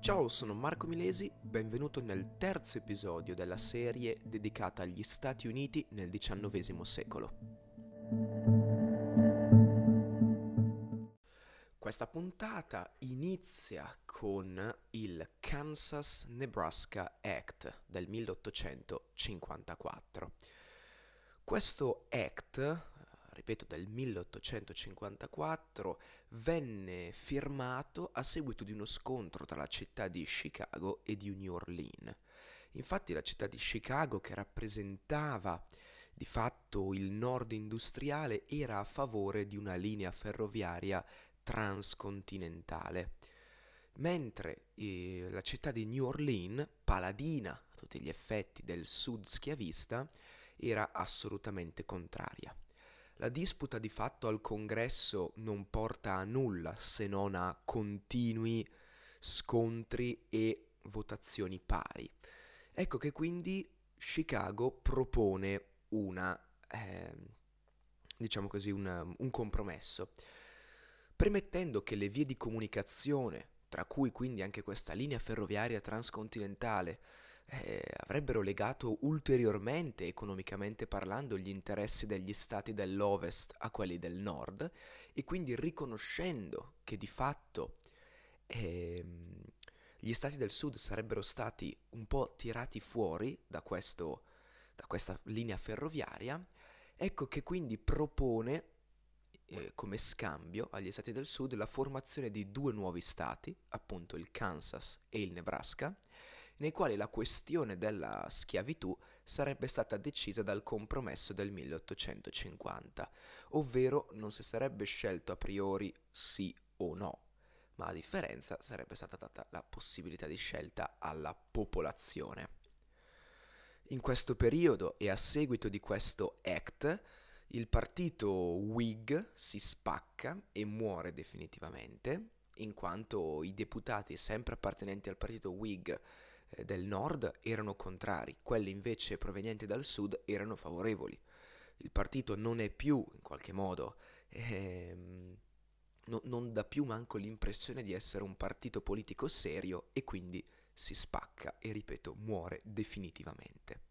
Ciao, sono Marco Milesi, benvenuto nel terzo episodio della serie dedicata agli Stati Uniti nel XIX secolo. Questa puntata inizia con il Kansas-Nebraska Act del 1854. Questo Act ripeto del 1854, venne firmato a seguito di uno scontro tra la città di Chicago e di New Orleans. Infatti la città di Chicago, che rappresentava di fatto il nord industriale, era a favore di una linea ferroviaria transcontinentale, mentre eh, la città di New Orleans, paladina a tutti gli effetti del sud schiavista, era assolutamente contraria. La disputa di fatto al congresso non porta a nulla se non a continui scontri e votazioni pari. Ecco che quindi Chicago propone una, eh, diciamo così, una, un compromesso, premettendo che le vie di comunicazione, tra cui quindi anche questa linea ferroviaria transcontinentale, eh, avrebbero legato ulteriormente, economicamente parlando, gli interessi degli stati dell'Ovest a quelli del Nord e quindi riconoscendo che di fatto ehm, gli stati del Sud sarebbero stati un po' tirati fuori da, questo, da questa linea ferroviaria, ecco che quindi propone eh, come scambio agli stati del Sud la formazione di due nuovi stati, appunto il Kansas e il Nebraska, nei quali la questione della schiavitù sarebbe stata decisa dal compromesso del 1850, ovvero non si sarebbe scelto a priori sì o no, ma a differenza sarebbe stata data la possibilità di scelta alla popolazione. In questo periodo e a seguito di questo act, il partito Whig si spacca e muore definitivamente, in quanto i deputati sempre appartenenti al partito Whig del nord erano contrari, quelli invece provenienti dal sud erano favorevoli. Il partito non è più, in qualche modo, ehm, no, non dà più manco l'impressione di essere un partito politico serio e quindi si spacca e, ripeto, muore definitivamente.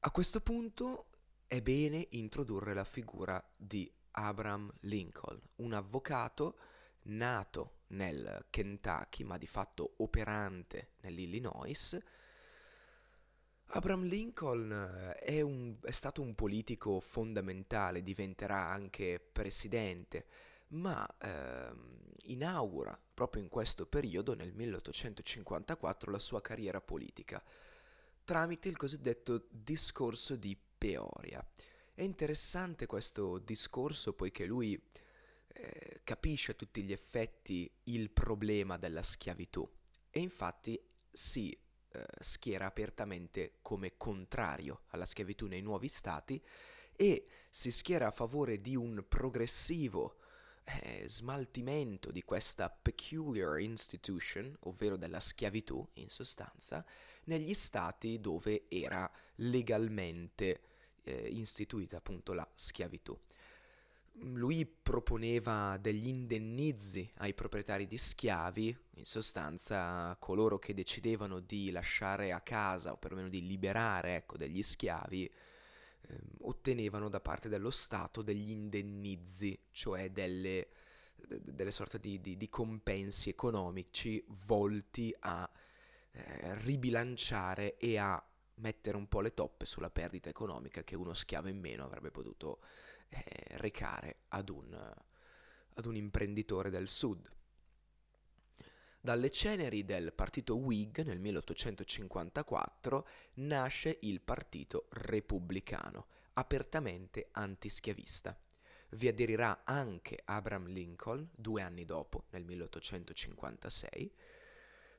A questo punto è bene introdurre la figura di Abraham Lincoln, un avvocato nato nel Kentucky, ma di fatto operante nell'Illinois, Abraham Lincoln eh, è, un, è, stato un politico fondamentale, diventerà anche presidente, ma ehm, inaugura proprio in questo periodo, nel 1854, la sua carriera politica, tramite il cosiddetto discorso di Peoria. È interessante questo discorso poiché lui eh, capisce a tutti gli effetti il problema della schiavitù. E infatti si eh, schiera apertamente come contrario alla schiavitù nei nuovi stati e si schiera a favore di un progressivo eh, smaltimento di questa peculiar institution, ovvero della schiavitù in sostanza, negli stati dove era legalmente eh, istituita appunto la schiavitù lui proponeva degli indennizi ai proprietari di schiavi, in sostanza coloro che decidevano di lasciare a casa o perlomeno di liberare ecco, degli schiavi, eh, ottenevano da parte dello Stato degli indennizi, cioè delle, delle sorte di, di, di, compensi economici volti a eh, ribilanciare e a mettere un po' le toppe sulla perdita economica che uno schiavo in meno avrebbe potuto recare ad un, ad un imprenditore del sud. Dalle ceneri del partito Whig nel 1854 nasce il partito repubblicano, apertamente antischiavista. Vi aderirà anche Abraham Lincoln due anni dopo, nel 1856.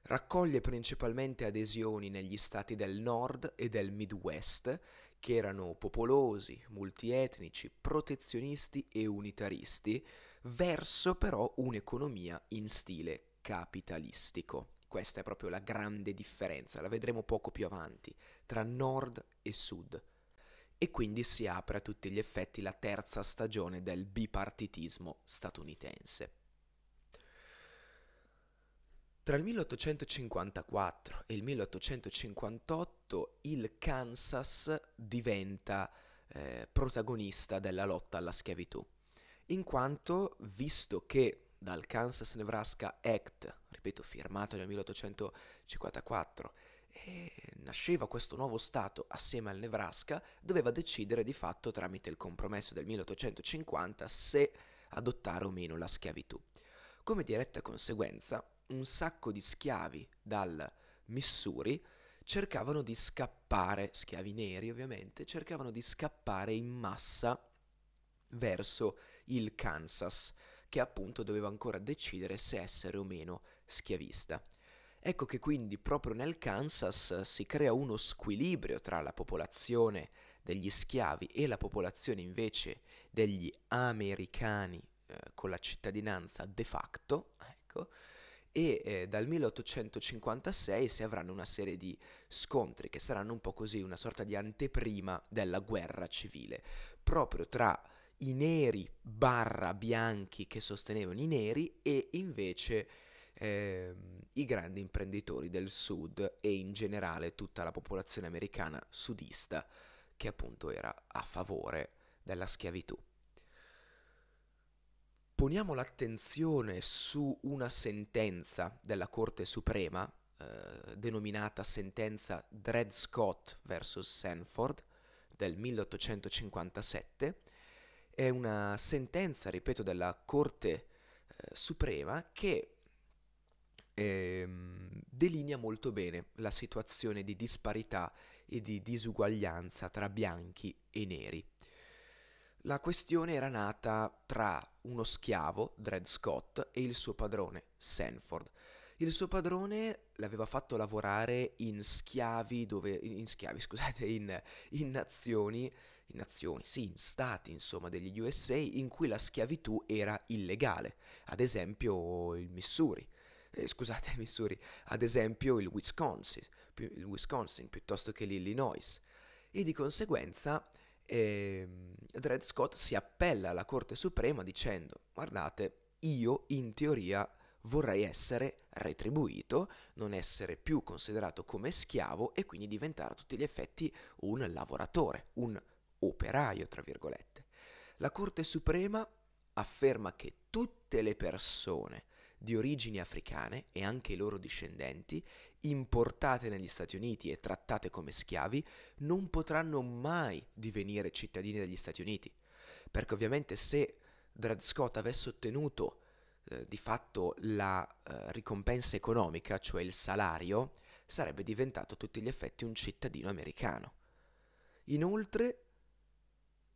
Raccoglie principalmente adesioni negli stati del nord e del Midwest che erano popolosi, multietnici, protezionisti e unitaristi, verso però un'economia in stile capitalistico. Questa è proprio la grande differenza, la vedremo poco più avanti, tra nord e sud. E quindi si apre a tutti gli effetti la terza stagione del bipartitismo statunitense. Tra il 1854 e il 1858 il Kansas diventa eh, protagonista della lotta alla schiavitù, in quanto, visto che dal Kansas-Nebraska Act, ripeto, firmato nel 1854, e nasceva questo nuovo Stato assieme al Nebraska, doveva decidere di fatto tramite il compromesso del 1850 se adottare o meno la schiavitù. Come diretta conseguenza, un sacco di schiavi dal Missouri cercavano di scappare, schiavi neri ovviamente, cercavano di scappare in massa verso il Kansas, che appunto doveva ancora decidere se essere o meno schiavista. Ecco che quindi proprio nel Kansas si crea uno squilibrio tra la popolazione degli schiavi e la popolazione invece degli americani eh, con la cittadinanza de facto, ecco, e eh, dal 1856 si avranno una serie di scontri che saranno un po' così una sorta di anteprima della guerra civile, proprio tra i neri barra bianchi che sostenevano i neri e invece eh, i grandi imprenditori del sud e in generale tutta la popolazione americana sudista che appunto era a favore della schiavitù poniamo l'attenzione su una sentenza della Corte Suprema, eh, denominata sentenza Dred Scott vs. Sanford del 1857, è una sentenza, ripeto, della Corte eh, Suprema che eh, delinea molto bene la situazione di disparità e di disuguaglianza tra bianchi e neri. La questione era nata tra uno schiavo, Dred Scott, e il suo padrone, Sanford. Il suo padrone l'aveva fatto lavorare in schiavi, dove, in schiavi, scusate, in, in nazioni, in nazioni, sì, in stati, insomma, degli USA, in cui la schiavitù era illegale. Ad esempio il Missouri, eh, scusate, Missouri, ad esempio il Wisconsin, il Wisconsin piuttosto che l'Illinois. E di conseguenza ehm, Dred Scott si appella alla Corte Suprema dicendo guardate, io in teoria vorrei essere retribuito, non essere più considerato come schiavo e quindi diventare a tutti gli effetti un lavoratore, un operaio, tra virgolette. La Corte Suprema afferma che tutte le persone di origini africane e anche i loro discendenti, importate negli Stati Uniti e trattate come schiavi, non potranno mai divenire cittadini degli Stati Uniti. Perché ovviamente se Dred Scott avesse ottenuto eh, di fatto la eh, ricompensa economica, cioè il salario, sarebbe diventato a tutti gli effetti un cittadino americano. Inoltre,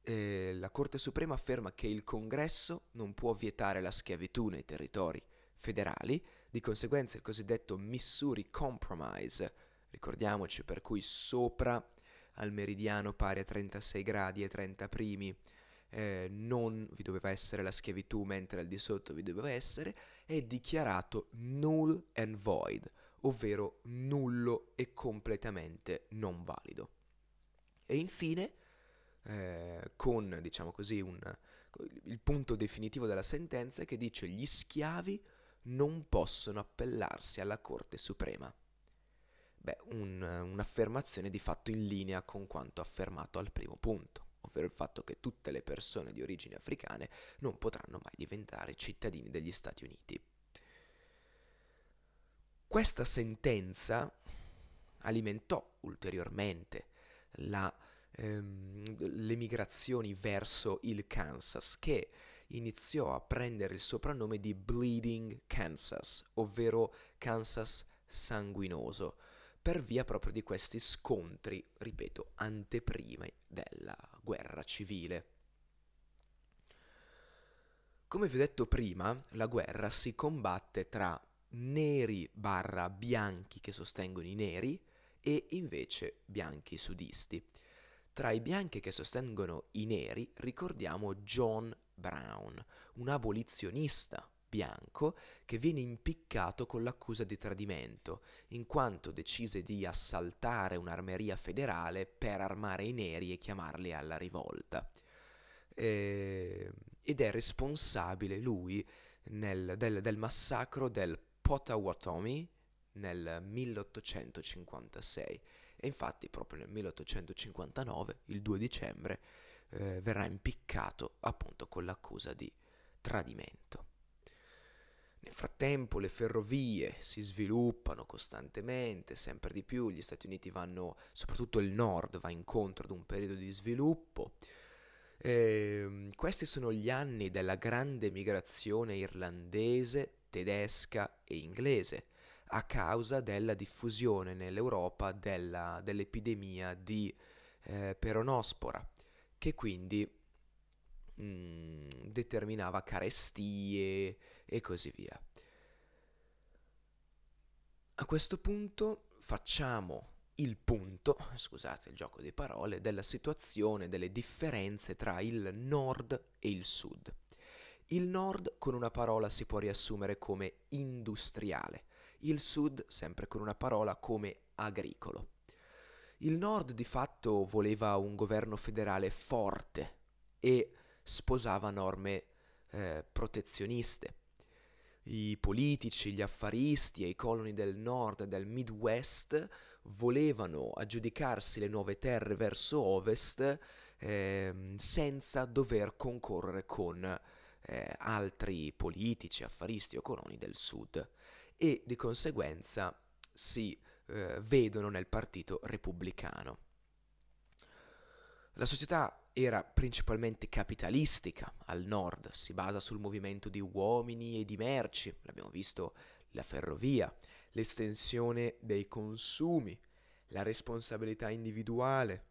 eh, la Corte Suprema afferma che il Congresso non può vietare la schiavitù nei territori federali, di conseguenza il cosiddetto Missouri Compromise, ricordiamoci per cui sopra al meridiano pari a 36 gradi e 30 primi eh, non vi doveva essere la schiavitù mentre al di sotto vi doveva essere, è dichiarato null and void, ovvero nullo e completamente non valido. E infine, eh, con diciamo così un, il punto definitivo della sentenza che dice gli schiavi non possono appellarsi alla Corte Suprema. Beh, un, un'affermazione di fatto in linea con quanto affermato al primo punto, ovvero il fatto che tutte le persone di origini africane non potranno mai diventare cittadini degli Stati Uniti. Questa sentenza alimentò ulteriormente la, ehm, le migrazioni verso il Kansas, che iniziò a prendere il soprannome di Bleeding Kansas, ovvero Kansas sanguinoso, per via proprio di questi scontri, ripeto, anteprime della guerra civile. Come vi ho detto prima, la guerra si combatte tra neri barra bianchi che sostengono i neri e invece bianchi sudisti. Tra i bianchi che sostengono i neri ricordiamo John Brown, un abolizionista bianco che viene impiccato con l'accusa di tradimento, in quanto decise di assaltare un'armeria federale per armare i neri e chiamarli alla rivolta. Eh, ed è responsabile lui nel, del, del massacro del Potawatomi nel 1856 e infatti proprio nel 1859, il 2 dicembre, eh, verrà impiccato appunto con l'accusa di tradimento. Nel frattempo le ferrovie si sviluppano costantemente, sempre di più, gli Stati Uniti vanno, soprattutto il nord, va incontro ad un periodo di sviluppo. E, ehm, questi sono gli anni della grande migrazione irlandese, tedesca e inglese, a causa della diffusione nell'Europa della, dell'epidemia di eh, peronospora, che quindi mm, determinava carestie e così via. A questo punto facciamo il punto, scusate il gioco di parole, della situazione, delle differenze tra il nord e il sud. Il nord con una parola si può riassumere come industriale, il sud sempre con una parola come agricolo. Il nord di fatto voleva un governo federale forte e sposava norme eh, protezioniste. I politici, gli affaristi e i coloni del nord e del Midwest volevano aggiudicarsi le nuove terre verso ovest eh, senza dover concorrere con eh, altri politici, affaristi o coloni del sud e di conseguenza si eh, vedono nel partito repubblicano. La società era principalmente capitalistica al nord, si basa sul movimento di uomini e di merci, l'abbiamo visto la ferrovia, l'estensione dei consumi, la responsabilità individuale.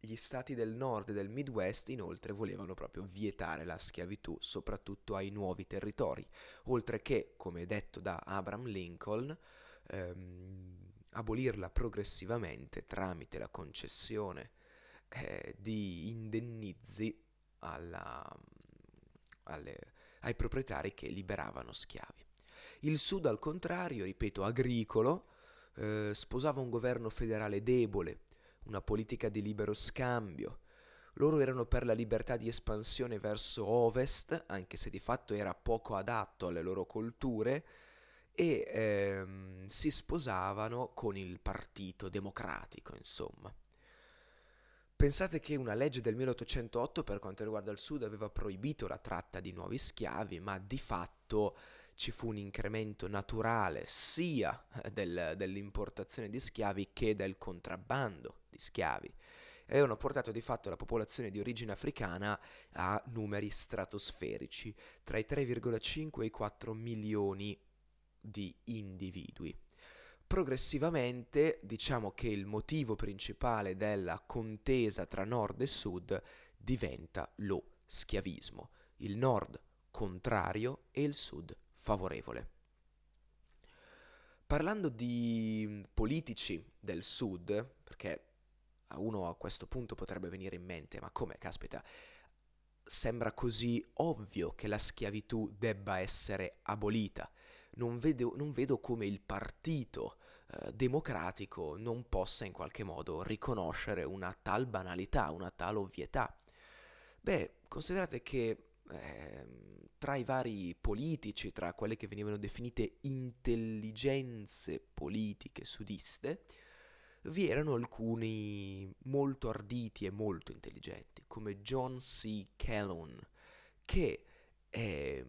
Gli stati del nord e del Midwest inoltre volevano proprio vietare la schiavitù, soprattutto ai nuovi territori, oltre che, come detto da Abraham Lincoln, ehm, abolirla progressivamente tramite la concessione eh, di indennizi alla, alle, ai proprietari che liberavano schiavi. Il Sud, al contrario, ripeto, agricolo, eh, sposava un governo federale debole, una politica di libero scambio. Loro erano per la libertà di espansione verso ovest, anche se di fatto era poco adatto alle loro culture, e ehm, si sposavano con il partito democratico, insomma. Pensate che una legge del 1808 per quanto riguarda il Sud aveva proibito la tratta di nuovi schiavi, ma di fatto ci fu un incremento naturale sia del, dell'importazione di schiavi che del contrabbando di schiavi e avevano portato di fatto la popolazione di origine africana a numeri stratosferici, tra i 3,5 e i 4 milioni di individui. Progressivamente diciamo che il motivo principale della contesa tra nord e sud diventa lo schiavismo, il nord contrario e il sud favorevole. Parlando di politici del sud, perché a uno a questo punto potrebbe venire in mente, ma come caspita, sembra così ovvio che la schiavitù debba essere abolita non vedo, non vedo come il partito eh, democratico non possa in qualche modo riconoscere una tal banalità, una tal ovvietà. Beh, considerate che eh, tra i vari politici, tra quelle che venivano definite intelligenze politiche sudiste, vi erano alcuni molto arditi e molto intelligenti, come John C. Calhoun, che eh,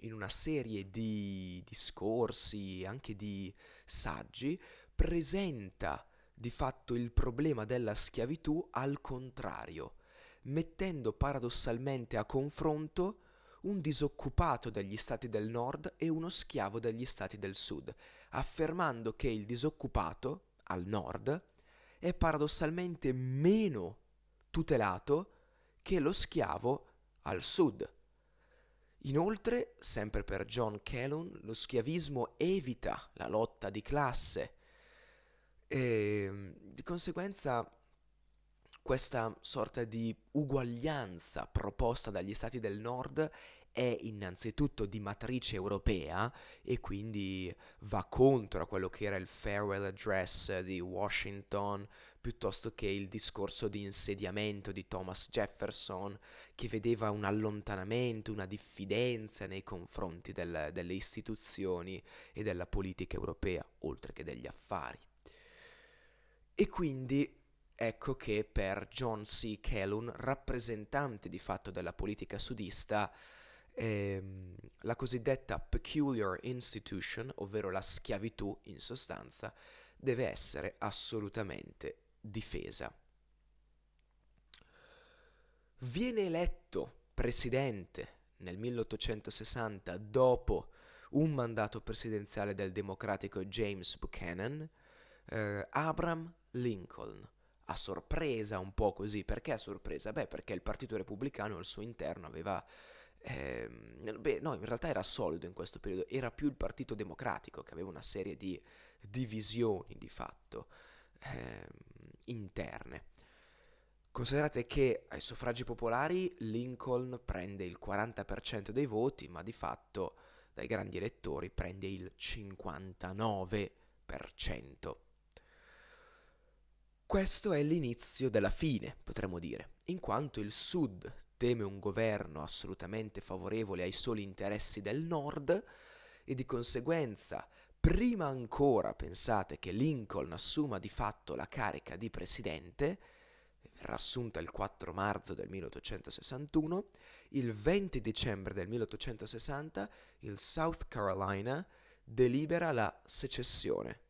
in una serie di discorsi, anche di saggi, presenta di fatto il problema della schiavitù al contrario, mettendo paradossalmente a confronto un disoccupato degli stati del nord e uno schiavo degli stati del sud, affermando che il disoccupato, al nord, è paradossalmente meno tutelato che lo schiavo al sud. Inoltre, sempre per John Calhoun, lo schiavismo evita la lotta di classe. E di conseguenza questa sorta di uguaglianza proposta dagli stati del nord è innanzitutto di matrice europea e quindi va contro quello che era il farewell address di Washington piuttosto che il discorso di insediamento di Thomas Jefferson, che vedeva un allontanamento, una diffidenza nei confronti del, delle istituzioni e della politica europea, oltre che degli affari. E quindi ecco che per John C. Calhoun, rappresentante di fatto della politica sudista, ehm, la cosiddetta peculiar institution, ovvero la schiavitù in sostanza, deve essere assolutamente difesa. Viene eletto presidente nel 1860 dopo un mandato presidenziale del democratico James Buchanan, eh, Abraham Lincoln. A sorpresa un po' così, perché a sorpresa? Beh, perché il Partito Repubblicano al suo interno aveva eh, beh, no, in realtà era solido in questo periodo, era più il Partito Democratico che aveva una serie di divisioni di fatto eh, interne. Considerate che ai suffragi popolari Lincoln prende il 40% dei voti, ma di fatto dai grandi elettori prende il 59%. Questo è l'inizio della fine, potremmo dire, in quanto il Sud teme un governo assolutamente favorevole ai soli interessi del nord e di conseguenza, prima ancora pensate che Lincoln assuma di fatto la carica di presidente, verrà assunta il 4 marzo del 1861, il 20 dicembre del 1860 il South Carolina delibera la secessione.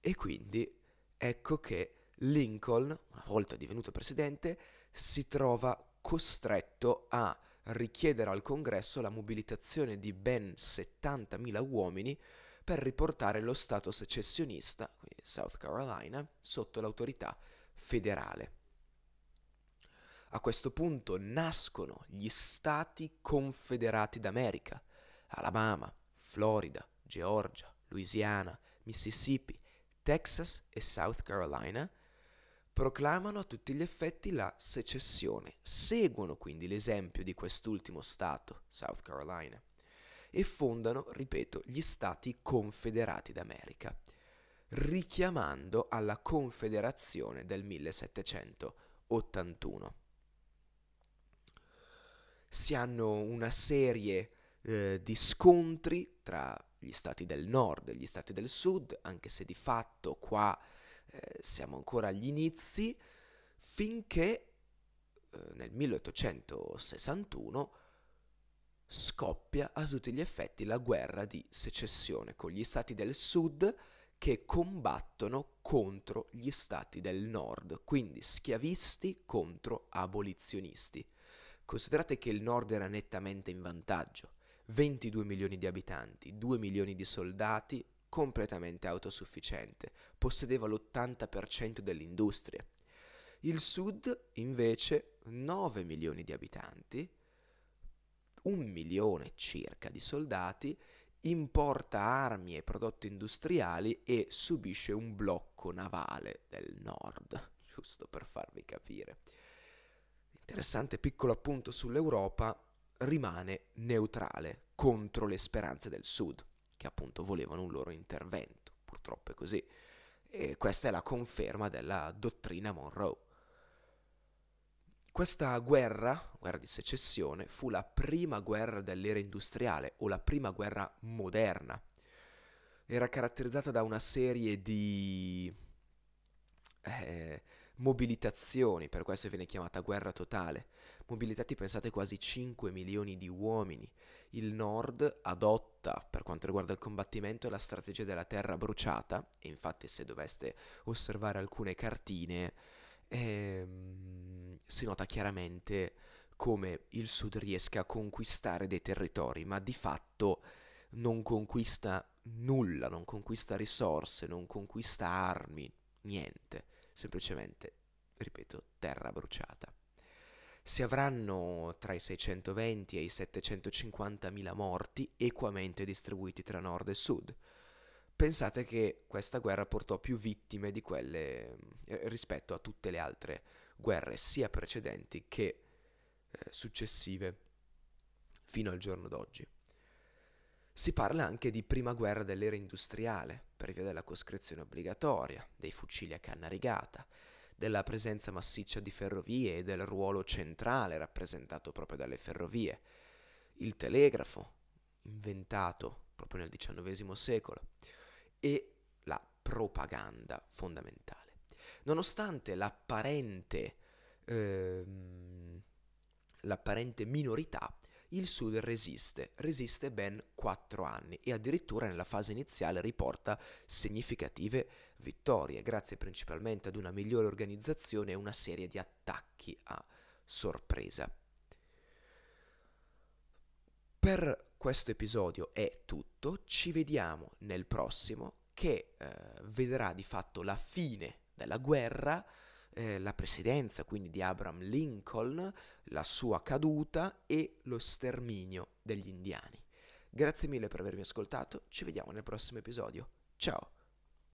E quindi ecco che Lincoln, una volta divenuto presidente, si trova costretto a richiedere al Congresso la mobilitazione di ben 70.000 uomini per riportare lo Stato secessionista, quindi South Carolina, sotto l'autorità federale. A questo punto nascono gli Stati Confederati d'America, Alabama, Florida, Georgia, Louisiana, Mississippi, Texas e South Carolina, proclamano a tutti gli effetti la secessione, seguono quindi l'esempio di quest'ultimo Stato, South Carolina, e fondano, ripeto, gli Stati Confederati d'America, richiamando alla Confederazione del 1781. Si hanno una serie eh, di scontri tra gli stati del nord e gli stati del sud, anche se di fatto qua eh, siamo ancora agli inizi, finché eh, nel 1861 scoppia a tutti gli effetti la guerra di secessione con gli stati del sud che combattono contro gli stati del nord, quindi schiavisti contro abolizionisti. Considerate che il nord era nettamente in vantaggio, 22 milioni di abitanti, 2 milioni di soldati, completamente autosufficiente, possedeva l'80% dell'industria. Il sud, invece, 9 milioni di abitanti, un milione circa di soldati, importa armi e prodotti industriali e subisce un blocco navale del nord, giusto per farvi capire. Interessante piccolo appunto sull'Europa, rimane neutrale contro le speranze del sud che appunto volevano un loro intervento. Purtroppo è così. E questa è la conferma della dottrina Monroe. Questa guerra, guerra di secessione, fu la prima guerra dell'era industriale o la prima guerra moderna. Era caratterizzata da una serie di eh, mobilitazioni, per questo viene chiamata guerra totale. Mobilitati, pensate, quasi 5 milioni di uomini, il nord adotta per quanto riguarda il combattimento la strategia della terra bruciata e infatti se doveste osservare alcune cartine ehm, si nota chiaramente come il sud riesca a conquistare dei territori ma di fatto non conquista nulla, non conquista risorse, non conquista armi, niente, semplicemente, ripeto, terra bruciata si avranno tra i 620 e i 750 mila morti equamente distribuiti tra nord e sud. Pensate che questa guerra portò più vittime di quelle eh, rispetto a tutte le altre guerre, sia precedenti che eh, successive, fino al giorno d'oggi. Si parla anche di prima guerra dell'era industriale, per via della coscrizione obbligatoria, dei fucili a canna rigata, della presenza massiccia di ferrovie e del ruolo centrale rappresentato proprio dalle ferrovie, il telegrafo, inventato proprio nel XIX secolo, e la propaganda fondamentale. Nonostante l'apparente, ehm, l'apparente minorità, il Sud resiste, resiste ben quattro anni e addirittura nella fase iniziale riporta significative vittorie, grazie principalmente ad una migliore organizzazione e una serie di attacchi a sorpresa. Per questo episodio è tutto, ci vediamo nel prossimo che eh, vedrà di fatto la fine della guerra eh, la presidenza quindi di Abraham Lincoln, la sua caduta e lo sterminio degli indiani. Grazie mille per avermi ascoltato, ci vediamo nel prossimo episodio. Ciao!